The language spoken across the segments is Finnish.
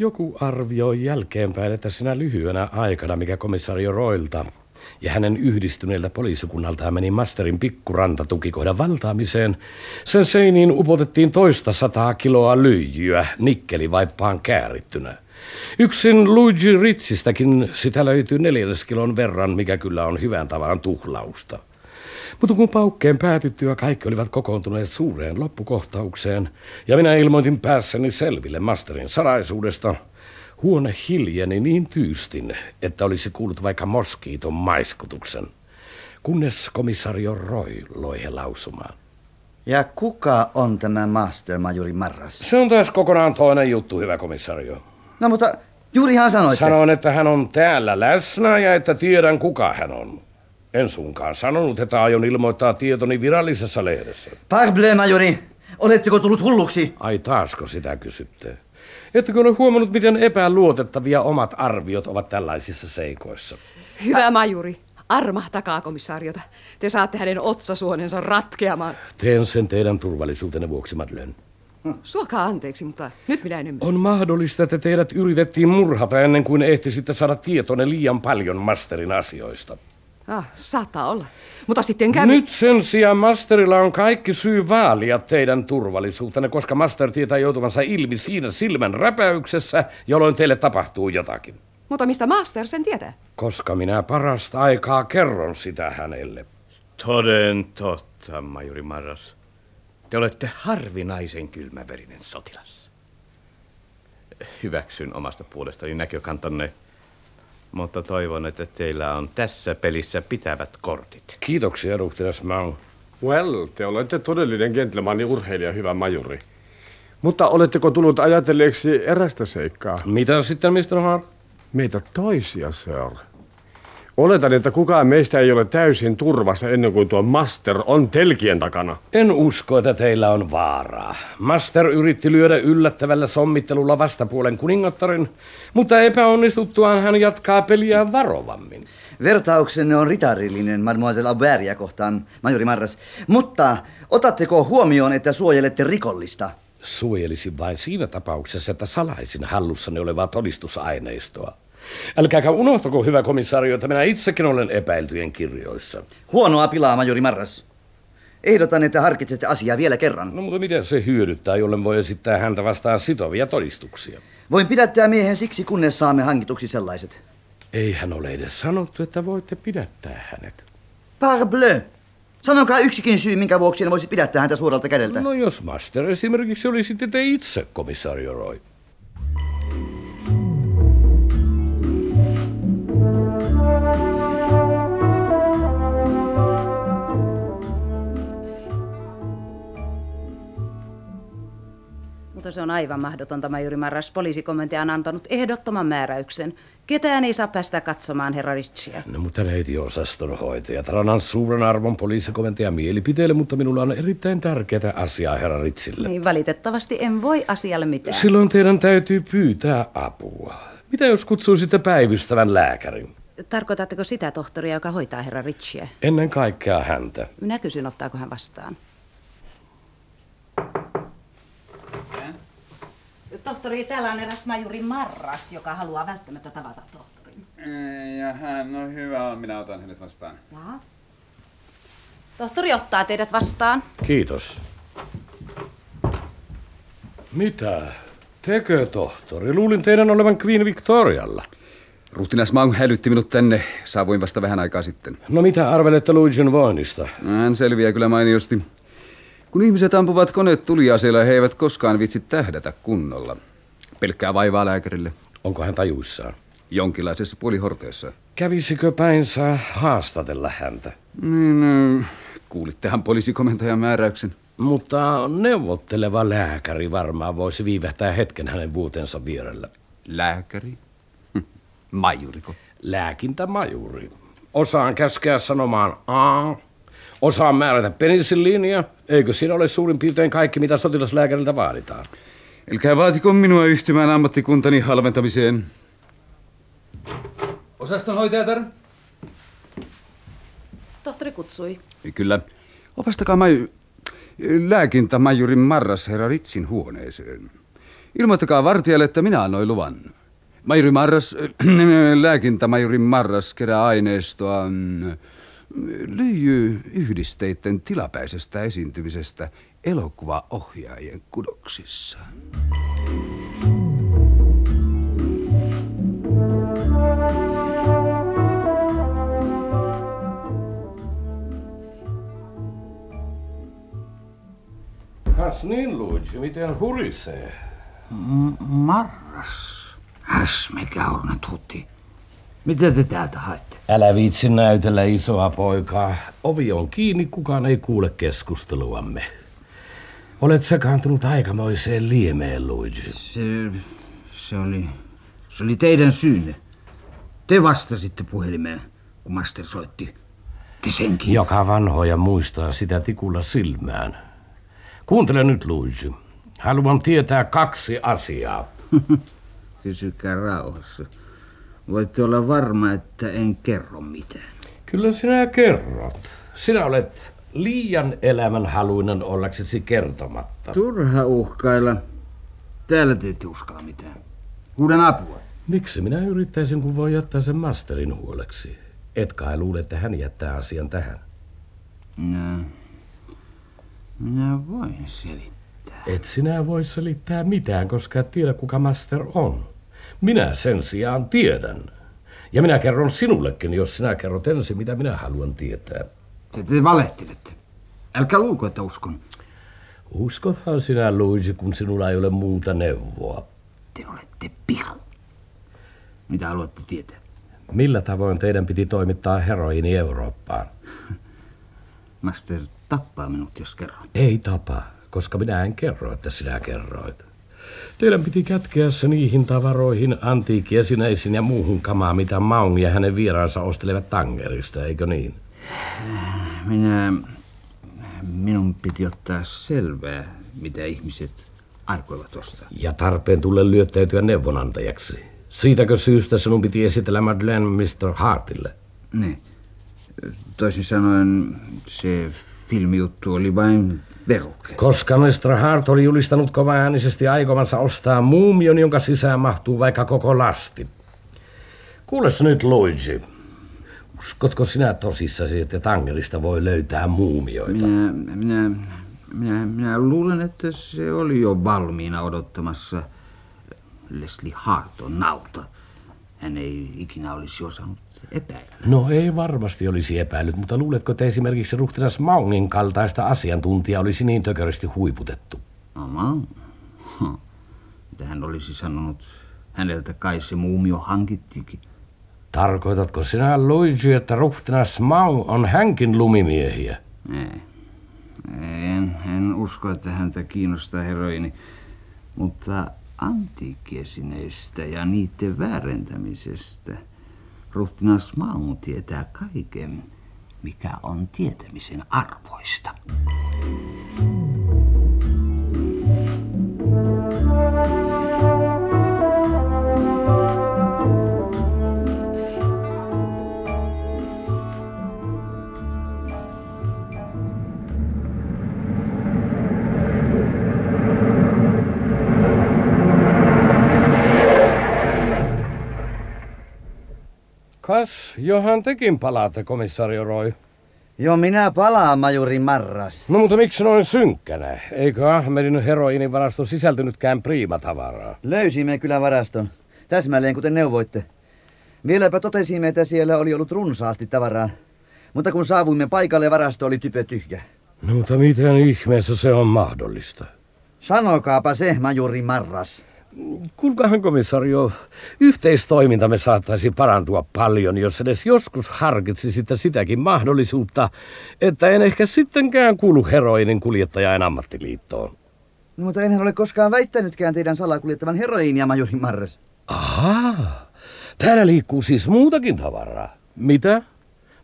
Joku arvioi jälkeenpäin, että sinä lyhyenä aikana, mikä komisario Roilta ja hänen yhdistyneeltä poliisikunnaltaan meni Masterin pikkuranta tukikohdan valtaamiseen, sen seiniin upotettiin toista sataa kiloa lyijyä nikkelivaippaan käärittynä. Yksin Luigi Ritsistäkin sitä löytyy neljännes kilon verran, mikä kyllä on hyvän tavan tuhlausta. Mutta kun paukkeen päätyttyä kaikki olivat kokoontuneet suureen loppukohtaukseen, ja minä ilmoitin päässäni selville masterin salaisuudesta, huone hiljeni niin tyystin, että olisi kuullut vaikka moskiiton maiskutuksen, kunnes komisario Roy loi he lausumaan. Ja kuka on tämä mastermajuri Marras? Se on taas kokonaan toinen juttu, hyvä komisario. No mutta juurihan sanoitte. Sanoin, että hän on täällä läsnä ja että tiedän kuka hän on. En sunkaan sanonut, että aion ilmoittaa tietoni virallisessa lehdessä. Parbleu, majori. Oletteko tullut hulluksi? Ai taasko sitä kysytte? Ettekö ole huomannut, miten epäluotettavia omat arviot ovat tällaisissa seikoissa? Hyvä majuri, armahtakaa komissaariota. Te saatte hänen otsasuonensa ratkeamaan. Teen sen teidän turvallisuutenne vuoksi, Madeleine. Suokaa anteeksi, mutta nyt minä en ymmärrä. On mahdollista, että teidät yritettiin murhata ennen kuin ehtisitte saada tietonne liian paljon Masterin asioista. Ah, saattaa olla. Mutta sitten kävi... Nyt sen sijaan Masterilla on kaikki syy vaalia teidän turvallisuutenne, koska Master tietää joutuvansa ilmi siinä silmän räpäyksessä, jolloin teille tapahtuu jotakin. Mutta mistä Master sen tietää? Koska minä parasta aikaa kerron sitä hänelle. Toden totta, majuri Marras. Te olette harvinaisen kylmäverinen sotilas. Hyväksyn omasta puolestani näkökantanne mutta toivon, että teillä on tässä pelissä pitävät kortit. Kiitoksia, ruhtinas Mang. Well, te olette todellinen gentleman ja urheilija, hyvä majuri. Mutta oletteko tullut ajatelleeksi erästä seikkaa? Mitä sitten, Mr. Hart? Meitä toisia, sir. Oletan, että kukaan meistä ei ole täysin turvassa ennen kuin tuo Master on telkien takana. En usko, että teillä on vaaraa. Master yritti lyödä yllättävällä sommittelulla vastapuolen kuningattaren, mutta epäonnistuttuaan hän jatkaa peliä varovammin. Vertauksenne on ritarillinen Mademoiselle Aubertia kohtaan, majori Marras. Mutta otatteko huomioon, että suojelette rikollista? Suojelisin vain siinä tapauksessa, että salaisin hallussani olevaa todistusaineistoa. Älkääkä unohtako, hyvä komisario, että minä itsekin olen epäiltyjen kirjoissa. Huonoa pilaa, majori Marras. Ehdotan, että harkitsette asiaa vielä kerran. No mutta miten se hyödyttää, jolle voi esittää häntä vastaan sitovia todistuksia? Voin pidättää miehen siksi, kunnes saamme hankituksi sellaiset. Ei hän ole edes sanottu, että voitte pidättää hänet. Parbleu! Sanokaa yksikin syy, minkä vuoksi en voisi pidättää häntä suoralta kädeltä. No jos Master esimerkiksi olisitte te itse, komisario Roy. Mutta se on aivan mahdotonta, majuri Marras. Poliisikomentaja on antanut ehdottoman määräyksen. Ketään ei saa päästä katsomaan herra Ritchia. No mutta osaston hoitajat. Annan suuren arvon poliisikomentajan mielipiteelle, mutta minulla on erittäin tärkeää asiaa herra Ritsille. Niin valitettavasti en voi asialle mitään. Silloin teidän täytyy pyytää apua. Mitä jos kutsuisitte päivystävän lääkärin? Tarkoitatteko sitä tohtoria, joka hoitaa herra Ritchia? Ennen kaikkea häntä. Minä kysyn, ottaako hän vastaan. Tohtori, täällä on eräs majuri Marras, joka haluaa välttämättä tavata tohtorin. Ja hän on hyvä, minä otan hänet vastaan. Jaha. Tohtori ottaa teidät vastaan. Kiitos. Mitä? Tekö, tohtori? Luulin teidän olevan Queen Victorialla. Ruhtinas Mang hälytti minut tänne. Saavuin vasta vähän aikaa sitten. No mitä arvelette Luigi'n voinnista? Hän selviää kyllä mainiosti. Kun ihmiset ampuvat koneet tuliaseella, he eivät koskaan vitsi tähdätä kunnolla. Pelkkää vaivaa lääkärille. Onko hän tajuissaan? Jonkinlaisessa puolihorteessa. Kävisikö päinsä haastatella häntä? Niin, kuulittehan poliisikomentajan määräyksen. Mutta neuvotteleva lääkäri varmaan voisi viivähtää hetken hänen vuotensa vierellä. Lääkäri? Hm, majuriko? Lääkintämajuri. Osaan käskeä sanomaan A, osaan määrätä penisilliinia. Eikö siinä ole suurin piirtein kaikki, mitä sotilaslääkäriltä vaaditaan? Elkää vaatiko minua yhtymään ammattikuntani halventamiseen. Osastonhoitajatar? Tohtori kutsui. Kyllä. Opastakaa maju... lääkintämajurin Marras herra Ritsin huoneeseen. Ilmoittakaa vartijalle, että minä annoin luvan. Majuri Marras, lääkintämajuri Marras kerää aineistoa mm, lyijy-yhdisteiden tilapäisestä esiintymisestä elokuvaohjaajien kudoksissa. Kas niin, Luigi, miten hurisee? Marras. Häs, mikä on nyt hutti. Mitä te täältä haette? Älä viitsi näytellä isoa poikaa. Ovi on kiinni, kukaan ei kuule keskusteluamme. Olet sekaantunut aikamoiseen liemeen, Luigi. Se, se oli, se oli teidän syynne. Te vastasitte puhelimeen, kun Master soitti. Te senkin. Joka vanhoja muistaa sitä tikulla silmään. Kuuntele nyt, Luigi. Haluan tietää kaksi asiaa. Kysykää rauhassa. Voitte olla varma, että en kerro mitään. Kyllä sinä kerrot. Sinä olet liian elämänhaluinen ollaksesi kertomatta. Turha uhkailla. Täällä te ette uskalla mitään. Huudan apua. Miksi minä yrittäisin, kun voi jättää sen masterin huoleksi? Et kai luule, että hän jättää asian tähän. Minä, minä voin selittää. Et sinä voi selittää mitään, koska et tiedä, kuka master on. Minä sen sijaan tiedän. Ja minä kerron sinullekin, jos sinä kerrot ensin, mitä minä haluan tietää. Te, te valehtelette. Älkää luuko, että uskon. Uskothan sinä, Luigi, kun sinulla ei ole muuta neuvoa. Te olette piru. Mitä haluatte tietää? Millä tavoin teidän piti toimittaa heroini Eurooppaan? Master tappaa minut, jos kerron. Ei tapa, koska minä en kerro, että sinä kerroit. Teidän piti kätkeä se niihin tavaroihin, antiikkiesineisiin ja muuhun kamaa, mitä Maung ja hänen vieraansa ostelevat Tangerista, eikö niin? Minä... Minun piti ottaa selvää, mitä ihmiset aikoivat ostaa. Ja tarpeen tulle lyöttäytyä neuvonantajaksi. Siitäkö syystä sinun piti esitellä Madeleine Mr. Hartille? Niin. Toisin sanoen se filmijuttu oli vain veruke. Koska Mr. Hart oli julistanut kovaäänisesti aikomansa ostaa muumion, jonka sisään mahtuu vaikka koko lasti. Kuules nyt, Luigi. Uskotko sinä tosissasi, että Tangerista voi löytää muumioita? Minä, minä, minä, minä luulen, että se oli jo valmiina odottamassa Leslie Harton nauta. Hän ei ikinä olisi osannut epäillä. No ei varmasti olisi epäillyt, mutta luuletko, että esimerkiksi ruhtinas Maungin kaltaista asiantuntijaa olisi niin tököristi huiputettu? Oma. Hm. Mitä hän olisi sanonut? Häneltä kai se muumio hankittikin. Tarkoitatko sinä, Luigi, että ruhtinas Maung on hänkin lumimiehiä? Ei. En, en usko, että häntä kiinnostaa heroini. Mutta antiikkiesineistä ja niiden väärentämisestä ruhtinas Maung tietää kaiken, mikä on tietämisen arvoista. Kas, johan tekin palaatte, komissario Roy. Jo minä palaan, majuri Marras. No mutta miksi noin synkkänä? Eikö Ahmedin heroinin varasto sisältynytkään priimatavaraa? Löysimme kyllä varaston. Täsmälleen kuten neuvoitte. Vieläpä totesimme, että siellä oli ollut runsaasti tavaraa. Mutta kun saavuimme paikalle, varasto oli typö tyhjä. No mutta miten ihmeessä se on mahdollista? Sanokaapa se, majuri Marras. Kuulkahan komisario, yhteistoimintamme saattaisi parantua paljon, jos edes joskus harkitsisitte sitäkin mahdollisuutta, että en ehkä sittenkään kuulu heroinin kuljettajain ammattiliittoon. No, mutta enhän ole koskaan väittänytkään teidän salakuljettavan heroiinia, majuri Marras. Ahaa, täällä liikkuu siis muutakin tavaraa. Mitä?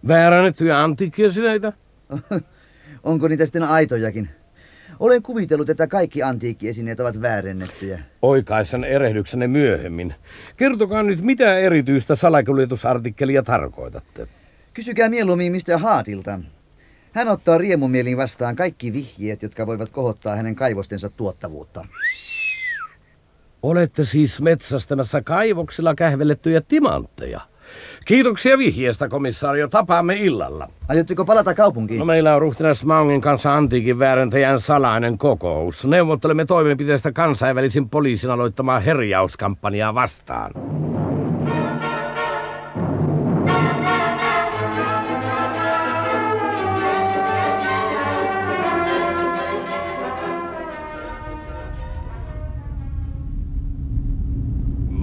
Väärännettyjä antiikkiesineitä? Onko niitä sitten aitojakin? Olen kuvitellut, että kaikki antiikkiesineet ovat väärennettyjä. Oikaisen erehdyksenne myöhemmin. Kertokaa nyt, mitä erityistä salakuljetusartikkelia tarkoitatte. Kysykää mieluummin Mr. Haatilta. Hän ottaa riemumielin vastaan kaikki vihjeet, jotka voivat kohottaa hänen kaivostensa tuottavuutta. Olette siis metsästämässä kaivoksilla kähvellettyjä timantteja. Kiitoksia vihjeestä, komissaario. Tapaamme illalla. Aiotteko palata kaupunkiin? No meillä on ruhtinas Maungin kanssa antiikin väärentäjän salainen kokous. Neuvottelemme toimenpiteestä kansainvälisin poliisin aloittamaa herjauskampanjaa vastaan.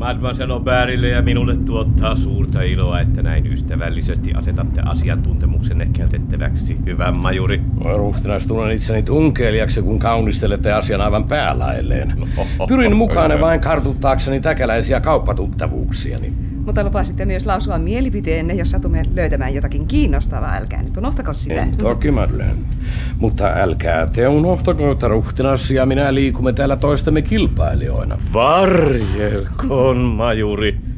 Mademoiselle Aubertille ja minulle tuottaa suurta iloa, että näin ystävällisesti asetatte asiantuntemuksenne käytettäväksi. Hyvä majuri. Voi ruhtinas, tunnen itseni tunkeilijaksi, kun kaunistelette asian aivan päälailleen. Pyrin mukaan vain kartuttaakseni täkäläisiä kauppatuttavuuksiani. Mutta lupasitte myös lausua mielipiteenne, jos satumme löytämään jotakin kiinnostavaa. Älkää nyt unohtako sitä. En toki, Madeleine. Mutta älkää te unohtako, että ruhtinas ja minä liikumme täällä toistemme kilpailijoina. Varjelkoon, majuri.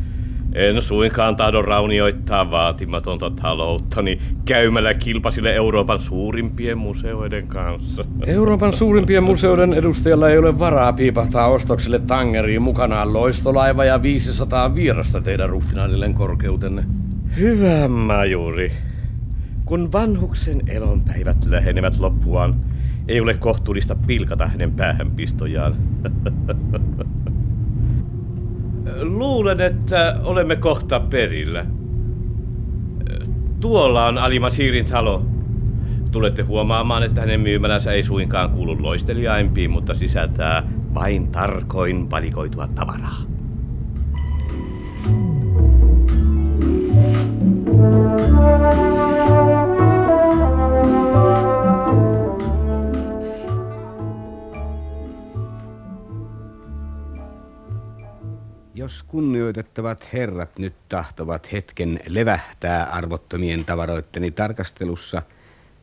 En suinkaan tahdo raunioittaa vaatimatonta talouttani käymällä kilpasille Euroopan suurimpien museoiden kanssa. Euroopan suurimpien museoiden edustajalla ei ole varaa piipahtaa ostokselle tangeriin mukanaan loistolaiva ja 500 vierasta teidän ruhtinaallinen korkeutenne. Hyvä majuri. Kun vanhuksen elonpäivät lähenevät loppuaan, ei ole kohtuullista pilkata hänen päähänpistojaan. Luulen, että olemme kohta perillä. Tuolla on Alimasirin talo. Tulette huomaamaan, että hänen myymälänsä ei suinkaan kuulu loisteliaimpiin, mutta sisältää vain tarkoin valikoitua tavaraa. Jos kunnioitettavat herrat nyt tahtovat hetken levähtää arvottomien tavaroitteni tarkastelussa,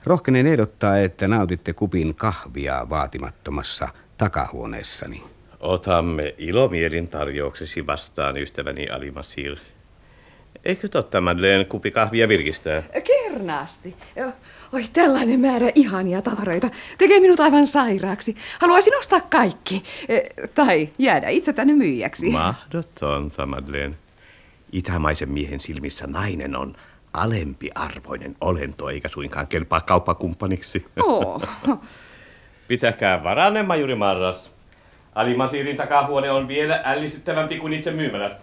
rohkenen ehdottaa, että nautitte kupin kahvia vaatimattomassa takahuoneessani. Otamme ilomielin tarjouksesi vastaan, ystäväni Alimasir. Eikö totta, Madeleine, kupi kahvia virkistää? Kernaasti. Oi, tällainen määrä ihania tavaroita. Tekee minut aivan sairaaksi. Haluaisin ostaa kaikki. Eh, tai jäädä itse tänne myyjäksi. Mahdotonta, Madeleine. Itämaisen miehen silmissä nainen on alempiarvoinen olento, eikä suinkaan kelpaa kauppakumppaniksi. Oh. Pitäkää varanne, majuri Marras. Alimasirin takahuone on vielä ällistyttävämpi kuin itse myymälä.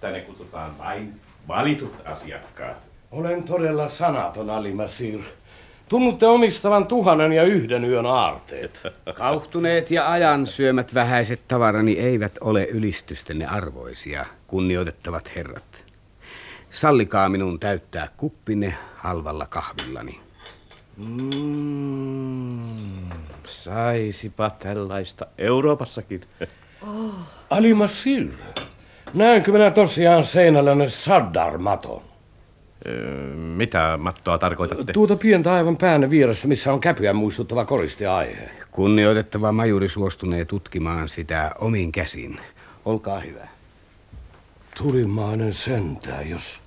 Tänne kutsutaan vain valitut asiakkaat. Olen todella sanaton, Alimasir. Tunnutte omistavan tuhannen ja yhden yön aarteet. Kauhtuneet ja ajan syömät vähäiset tavarani eivät ole ylistystenne arvoisia, kunnioitettavat herrat. Sallikaa minun täyttää kuppinne halvalla kahvillani. Mm, saisipa tällaista Euroopassakin. Oh. Alimasir, näenkö minä tosiaan seinällä Saddar-maton? Mitä mattoa tarkoitatte? Tuota pientä aivan päänne vieressä, missä on käpyä muistuttava koristeaihe. Kunnioitettava majuri suostunee tutkimaan sitä omin käsin. Olkaa hyvä. Tulimainen sentää, jos,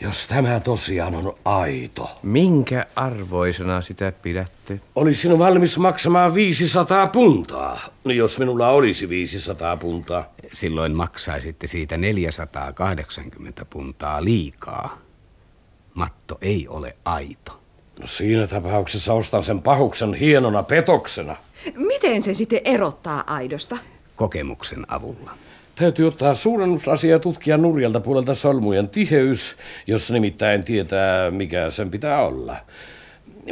jos tämä tosiaan on aito. Minkä arvoisena sitä pidätte? Olisin valmis maksamaan 500 puntaa, jos minulla olisi 500 puntaa. Silloin maksaisitte siitä 480 puntaa liikaa. Matto ei ole aito. No siinä tapauksessa ostan sen pahuksen hienona petoksena. Miten se sitten erottaa aidosta? Kokemuksen avulla. Täytyy ottaa suurennusasia ja tutkia nurjalta puolelta solmujen tiheys, jos nimittäin tietää, mikä sen pitää olla.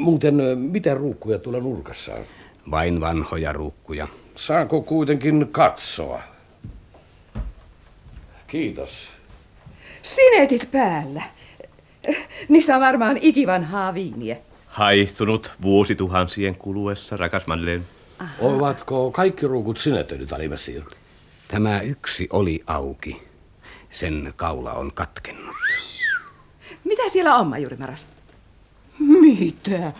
Muuten, mitä ruukkuja tuolla nurkassa on? Vain vanhoja ruukkuja. Saanko kuitenkin katsoa? Kiitos. Sinetit päällä. Niissä on varmaan ikivanhaa viiniä. Haihtunut vuosituhansien kuluessa, rakas Madeleine. Aha. Ovatko kaikki ruukut sinetöidyt, Alimessir? Tämä yksi oli auki. Sen kaula on katkennut. Mitä siellä on, Majuri Maras? Mitä?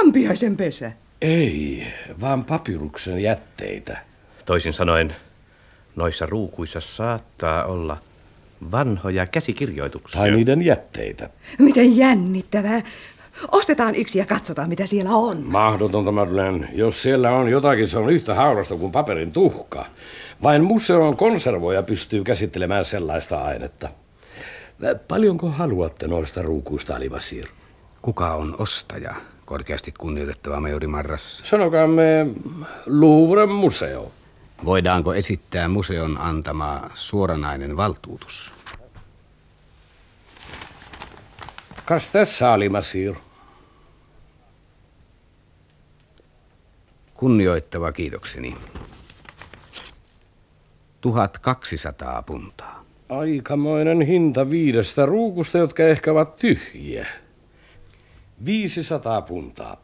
Ampiaisen pesä? Ei, vaan papyruksen jätteitä. Toisin sanoen, noissa ruukuissa saattaa olla vanhoja käsikirjoituksia. Tai niiden jätteitä. Miten jännittävää. Ostetaan yksi ja katsotaan, mitä siellä on. Mahdotonta, Madeleine. Jos siellä on jotakin, se on yhtä haurasta kuin paperin tuhka. Vain museon konservoja pystyy käsittelemään sellaista ainetta. Paljonko haluatte noista ruukuista, Alivasir? Kuka on ostaja? Korkeasti kunnioitettava majori Marras. Sanokaamme Louvren museo. Voidaanko esittää museon antama suoranainen valtuutus? Kas tässä, Alimasir? Kunnioittava kiitokseni. 1200 puntaa. Aikamoinen hinta viidestä ruukusta, jotka ehkä ovat tyhjiä. 500 puntaa.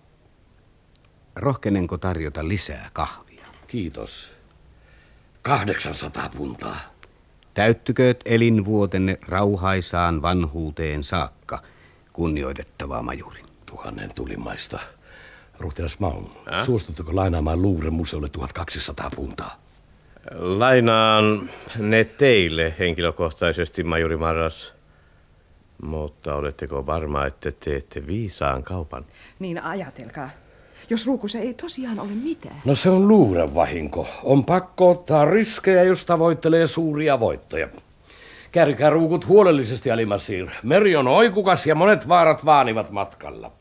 Rohkenenko tarjota lisää kahvia? Kiitos. 800 puntaa. Täyttykööt elinvuotenne rauhaisaan vanhuuteen saakka, kunnioitettava majuri. Tuhannen tulimaista. Ruhtinas Maun, äh? suostutteko lainaamaan Louvren museolle 1200 puntaa? Lainaan ne teille henkilökohtaisesti, majuri Marras. Mutta oletteko varma, että teette viisaan kaupan? Niin ajatelkaa. Jos ruukussa ei tosiaan ole mitään. No se on Louvren vahinko. On pakko ottaa riskejä, jos tavoittelee suuria voittoja. Kärkää ruukut huolellisesti, Alimasir. Meri on oikukas ja monet vaarat vaanivat matkalla.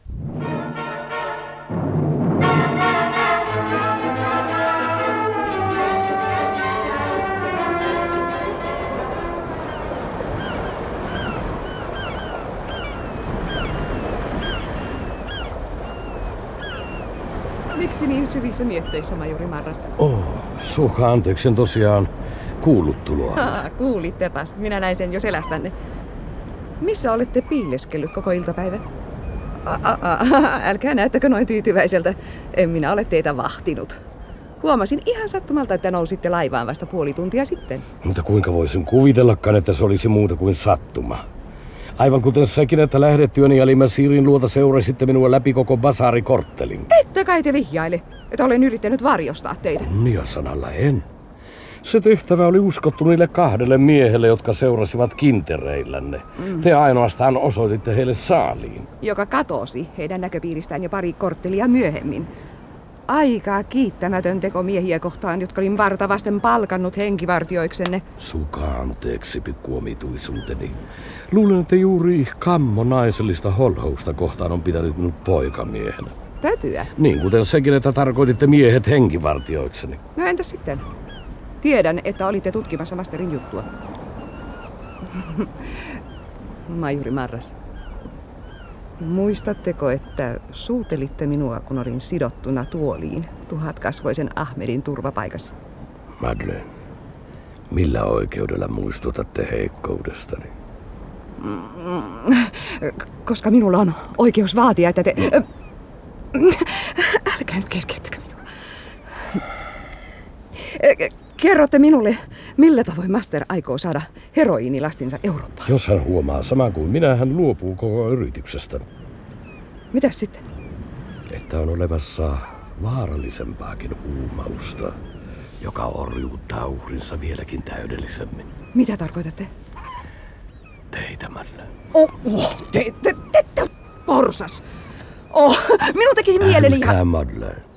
Miksi niin syvissä mietteissä, majori Marras? Oh, suokaa anteeksi, en tosiaan kuullut tuloa. Kuulittepas. Minä näin sen jo selästänne. Missä olette piileskellyt koko iltapäivän? Älkää näyttäkö noin tyytyväiseltä. En minä ole teitä vahtinut. Huomasin ihan sattumalta, että nousitte laivaan vasta puoli tuntia sitten. Mutta kuinka voisin kuvitellakaan, että se olisi muuta kuin sattuma? Aivan kuten sekin, että lähdettyäni Alimä Siirin luota seurasitte minua läpi koko basaarikorttelin. Ette kai te vihjaile, että olen yrittänyt varjostaa teitä. Kunnia sanalla en. Se tehtävä oli uskottu niille kahdelle miehelle, jotka seurasivat kintereillänne. Mm. Te ainoastaan osoititte heille saaliin. Joka katosi heidän näköpiiristään jo pari korttelia myöhemmin. Aika kiittämätön teko miehiä kohtaan, jotka olin vartavasten palkannut henkivartioiksenne. Suka anteeksi, pikkuomituisuuteni. Luulen, että juuri kammo naisellista holhousta kohtaan on pitänyt minut poikamiehenä. Pötyä? Niin, kuten sekin, että tarkoititte miehet henkivartioikseni. No entä sitten? Tiedän, että olitte tutkimassa masterin juttua. Majuri Marras. Muistatteko, että suutelitte minua, kun olin sidottuna tuoliin tuhatkasvoisen Ahmedin turvapaikassa? Madeleine, millä oikeudella muistutatte heikkoudestani? Koska minulla on oikeus vaatia, että te... Älkää nyt keskeyttäkö minua. Kerrotte minulle, millä tavoin Master aikoo saada heroiinilastinsa Eurooppaan. Jos hän huomaa sama kuin minä, hän luopuu koko yrityksestä. Mitäs sitten? Että on olevassa vaarallisempaakin huumausta, joka orjuuttaa uhrinsa vieläkin täydellisemmin. Mitä tarkoitatte? Teitä, Madeleine. Oh, oh, te, te, te, te, porsas! Oh, minun tekisi mieleni ihan... Madeleine.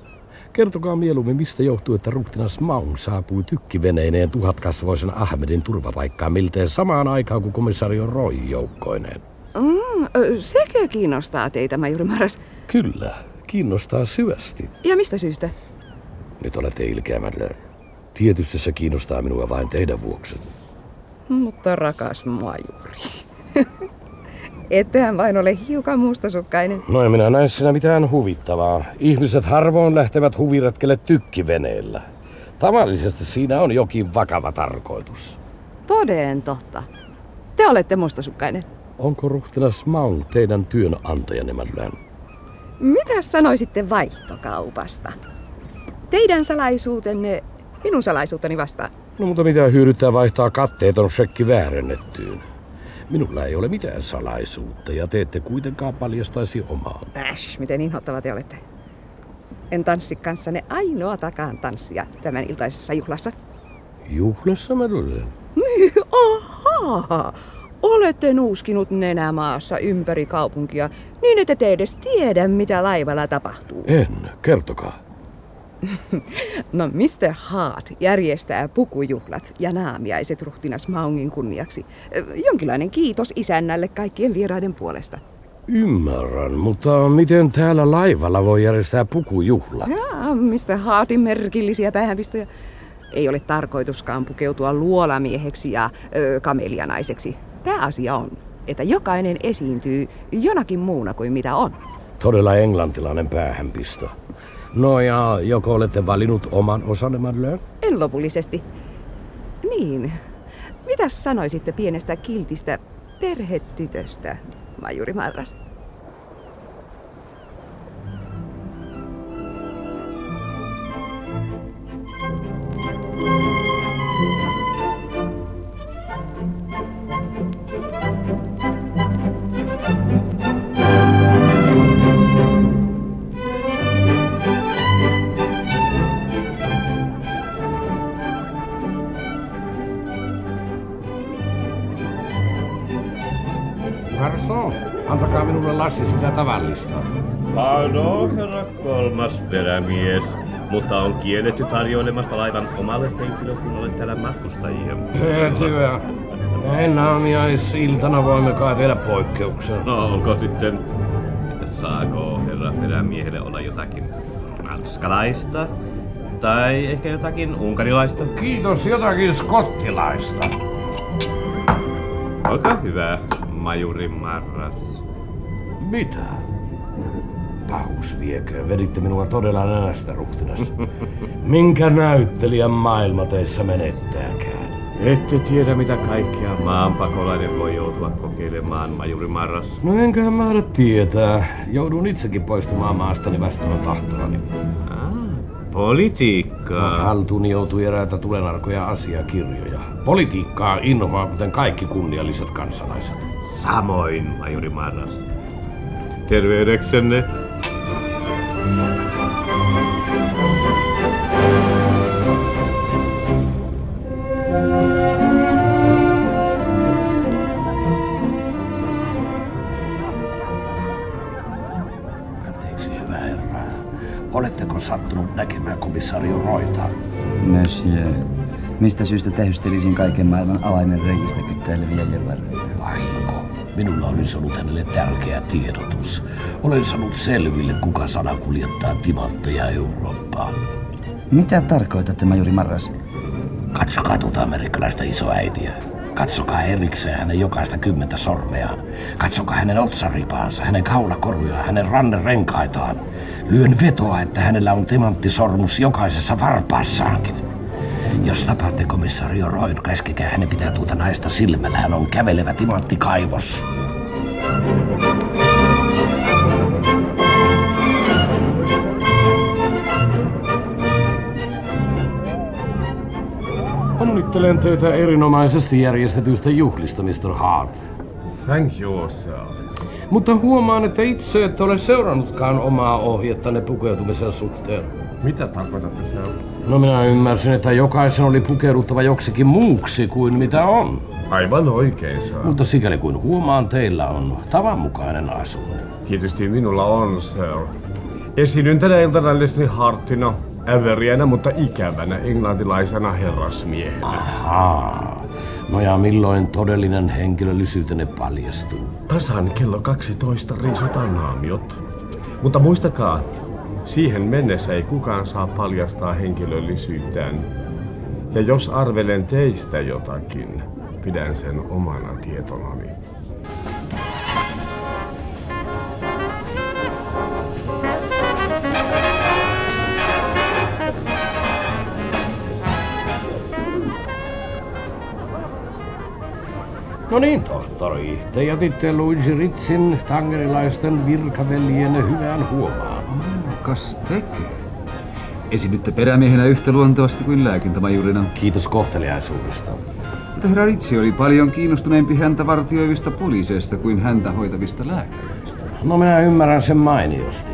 Kertokaa mieluummin, mistä johtuu, että ruhtinas Maun saapui tykkiveneineen tuhatkasvoisen Ahmedin turvapaikkaan miltei samaan aikaan kuin komisario Roy joukkoineen. Mm, ö, sekö kiinnostaa teitä, majuri Maras? Kyllä, kiinnostaa syvästi. Ja mistä syystä? Nyt olette ilkeä, Madeleine. Tietysti se kiinnostaa minua vain teidän vuoksi. Mutta rakas majuri. Ettehän vain ole hiukan mustasukkainen. No en minä näe siinä mitään huvittavaa. Ihmiset harvoin lähtevät huviretkelle tykkiveneellä. Tavallisesti siinä on jokin vakava tarkoitus. Toden totta. Te olette mustasukkainen. Onko ruhtinas Maun teidän työnantajanne, Madeleine? Mitä sanoisitte vaihtokaupasta? Teidän salaisuutenne minun salaisuuteni vastaan. No mutta mitä hyödyttää vaihtaa katteeton shekki väärennettyyn? Minulla ei ole mitään salaisuutta ja te ette kuitenkaan paljastaisi omaan. Äsh, miten inhottava te olette. En tanssi kanssanne ainoatakaan tanssia tämän iltaisessa juhlassa. Juhlassa, Madeleine? Niin, Ahaa! Olette nuuskinut nenämaassa ympäri kaupunkia niin, että te edes tiedä, mitä laivalla tapahtuu. En, kertokaa. No Mr. Hart järjestää pukujuhlat ja naamiaiset ruhtinas Maungin kunniaksi. Jonkinlainen kiitos isännälle kaikkien vieraiden puolesta. Ymmärrän, mutta miten täällä laivalla voi järjestää pukujuhla? Ja Mr. Hartin merkillisiä päähänpistoja. Ei ole tarkoituskaan pukeutua luolamieheksi ja ö, kamelianaiseksi. Pääasia on, että jokainen esiintyy jonakin muuna kuin mitä on. Todella englantilainen päähänpisto. No ja joko olette valinnut oman osanne, Madeleine? En lopullisesti. Niin. Mitäs sanoisitte pienestä kiltistä perhetytöstä, majuri Marras? Tavallista. Pardon, herra kolmas perämies. Mutta on kielletty tarjoilemasta laivan omalle henkilökunnalle täällä matkustajia. Pötyä. Näin naamiaisiltana voimme kai tehdä poikkeuksen. No, onko sitten... Saako herra perämiehelle olla jotakin ranskalaista? Tai ehkä jotakin unkarilaista? Kiitos jotakin skottilaista. Olkaa hyvä, majuri Marras. Mitä? Pahus viekö, veditte minua todella nenästä ruhtinas. Minkä näyttelijän maailma teissä menettääkään? Ette tiedä, mitä kaikkea maanpakolainen voi joutua kokeilemaan, majuri Marras. No enköhän mä tietää. Joudun itsekin poistumaan maastani vastoin tahtoani. Ah, politiikkaa. Haltuuni joutui eräitä tulenarkoja asiakirjoja. Politiikkaa inhoaa, kuten kaikki kunnialliset kansalaiset. Samoin, majuri Marras. Terveydeksenne. Oletteko sattunut näkemään komissario Roita? Monsieur, mistä syystä tehystelisin kaiken maailman avaimen reijistä kyttäileviä jevarreita? Minulla olisi ollut hänelle tärkeä tiedotus. Olen saanut selville, kuka sana kuljettaa timantteja Eurooppaan. Mitä tarkoitatte, majuri Marras? Katsokaa tuota amerikkalaista isoäitiä. Katsokaa erikseen hänen jokaista kymmentä sormeaan. Katsokaa hänen otsaripaansa, hänen kaulakorujaan, hänen rannerenkaitaan. Lyön vetoa, että hänellä on timanttisormus jokaisessa varpaassaankin. Jos tapaatte komissario Royn, käskekää hänen pitää tuota naista silmällä. Hän on kävelevä timanttikaivos. Onnittelen teitä erinomaisesti järjestetystä juhlista, Mr. Hart. Thank you, sir. Mutta huomaan, että itse ette ole seurannutkaan omaa ohjettanne pukeutumisen suhteen. Mitä tarkoitatte, sir? No minä ymmärsin, että jokaisen oli pukeuduttava joksikin muuksi kuin mitä on. Aivan oikein, sir. Mutta sikäli kuin huomaan, teillä on tavanmukainen asunto. Tietysti minulla on, sir. Esiinnyn tänä iltana Leslie Hartina, äveriänä, mutta ikävänä englantilaisena herrasmiehenä. Ahaa. No ja milloin todellinen henkilöllisyytenne paljastuu? Tasan kello 12 riisutaan naamiot. Mutta muistakaa, siihen mennessä ei kukaan saa paljastaa henkilöllisyyttään. Ja jos arvelen teistä jotakin, pidän sen omana tietonani. No niin, tohtori. Te jätitte Luigi Ritzin tangerilaisten virkaveljen hyvään huomaan. Kas tekee. Esiinnytte perämiehenä yhtä luontevasti kuin lääkintämajurina. Kiitos kohteliaisuudesta. Mutta herra Ritsi oli paljon kiinnostuneempi häntä vartioivista poliiseista kuin häntä hoitavista lääkäreistä. No minä ymmärrän sen mainiosti.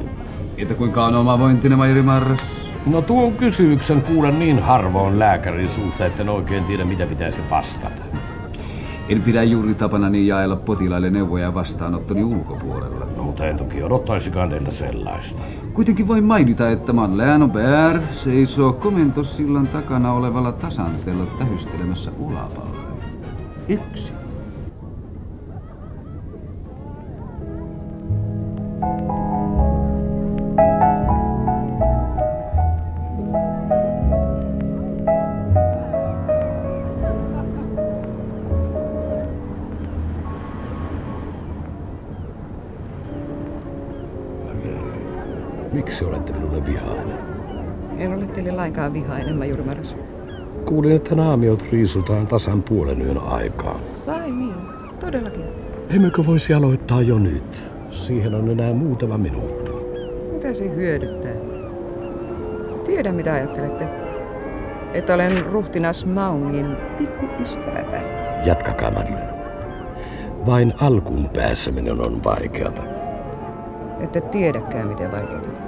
Että kuinka on oma vointinen majuri Marras? No tuon kysymyksen kuulen niin harvoin lääkärin suusta, että en oikein tiedä mitä pitäisi vastata. En pidä juuri tapanani jaella potilaille neuvoja vastaanottoni ulkopuolella. No, mutta en toki odottaisikaan teiltä sellaista. Kuitenkin voin mainita, että Madeleine Aubert seisoo komentossillan takana olevalla tasanteella tähystelemässä ulapalla. Yksi. Miksi olette minulle vihainen? En ole teille lainkaan vihainen, Majuri Maras. Kuulin, että naamiot riisutaan tasan puolen yön aikaa. Vai niin? Todellakin. Emmekö voisi aloittaa jo nyt? Siihen on enää muutama minuutti. Mitä se hyödyttää? Tiedän, mitä ajattelette. Että olen ruhtinas Maungin pikkuystäväpä. Jatkakaa, Madeleine. Vain alkuun pääseminen on vaikeata. Ette tiedäkään, miten vaikeaa.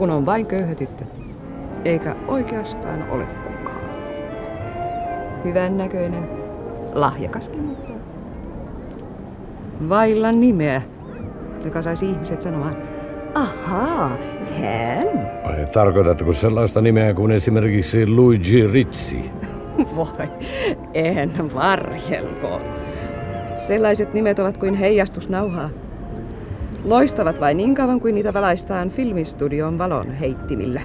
Kun on vain köyhä tyttö. Eikä oikeastaan ole kukaan. Hyvän näköinen. Lahjakaskin, mutta... Vailla nimeä, joka saisi ihmiset sanomaan, ahaa, hän. Ai, tarkoitatko sellaista nimeä kuin esimerkiksi Luigi Rizzi? Voi, en varjelko. Sellaiset nimet ovat kuin heijastusnauhaa. Loistavat vain niin kauan kuin niitä valaistaan filmistudion valon heittimillä.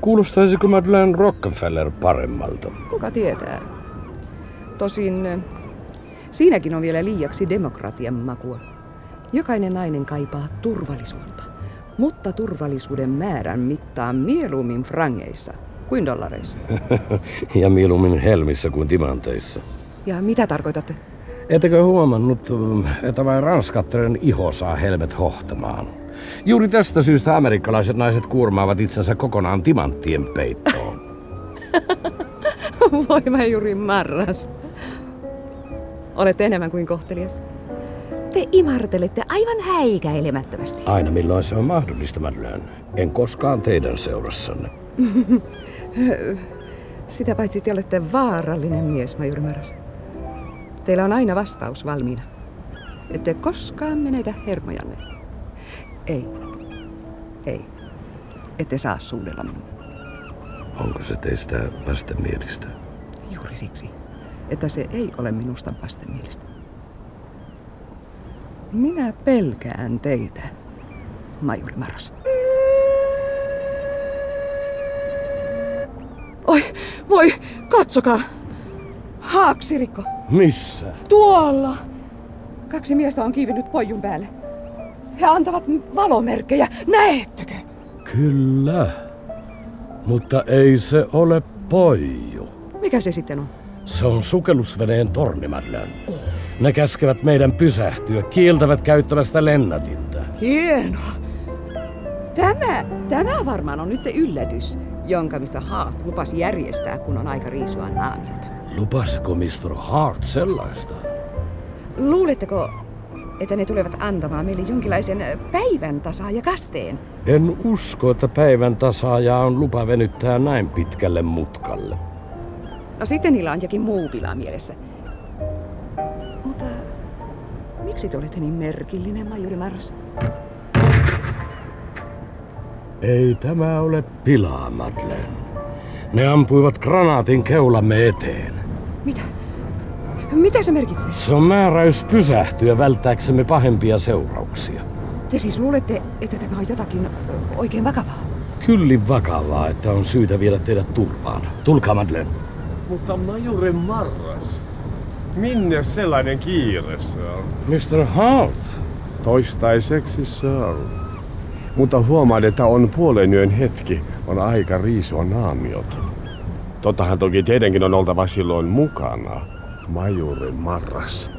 Kuulostaisiko Madeleine Rockefeller paremmalta? Kuka tietää? Tosin eh, siinäkin on vielä liiaksi demokratian makua. Jokainen nainen kaipaa turvallisuutta, mutta turvallisuuden määrän mittaa mieluummin frangeissa kuin dollareissa. ja mieluummin helmissä kuin timanteissa. Ja mitä tarkoitatte? Ettekö huomannut, että vain ranskatteren iho saa helmet hohtamaan? Juuri tästä syystä amerikkalaiset naiset kuormaavat itsensä kokonaan timanttien peittoon. Voi mä juuri marras. Olette enemmän kuin kohtelias. Te imartelette aivan häikäilemättömästi. Aina milloin se on mahdollista, Madeleine. En koskaan teidän seurassanne. Sitä paitsi te olette vaarallinen mies, majuri Maras. Teillä on aina vastaus valmiina. Ette koskaan menetä hermojanne. Ei. Ei. Ette saa suudella minua. Onko se teistä vastenmielistä? Juuri siksi, että se ei ole minusta vastenmielistä. Minä pelkään teitä, majuri Maras. Oi, voi, katsokaa! Haaksirikko! Missä? Tuolla! Kaksi miestä on kiivennyt pojun päälle. He antavat valomerkkejä. Näettekö? Kyllä. Mutta ei se ole poiju. Mikä se sitten on? Se on sukellusveneen torni, Madeleine. Ne käskevät meidän pysähtyä, kieltävät käyttämästä lennätintä. Hienoa! Tämä, tämä varmaan on nyt se yllätys, jonka mistä Hart lupasi järjestää, kun on aika riisua naamiot. Lupasiko Mr. Hart sellaista? Luuletteko, että ne tulevat antamaan meille jonkinlaisen päivän ja kasteen? En usko, että päivän tasaaja on lupa venyttää näin pitkälle mutkalle. No sitten niillä on jokin muu pila mielessä. Mutta miksi te olette niin merkillinen, majuri Mars? Ei tämä ole pilaa, Madeleine. Ne ampuivat granaatin keulamme eteen. Mitä? Se merkitsee? Se on määräys pysähtyä välttääksemme pahempia seurauksia. Te siis luulette, että tämä on jotakin oikein vakavaa? Kyllin vakavaa, että on syytä viedä teidät turvaan. Tulkaa, Madeleine. Mutta majore Marras, minne sellainen kiire, sir? Mr. Hart. Toistaiseksi, sir. Mutta huomaan, että on puolen yön hetki. On aika riisua naamiot. Tottahan toki teidänkin on oltava silloin mukana, majuri Marras.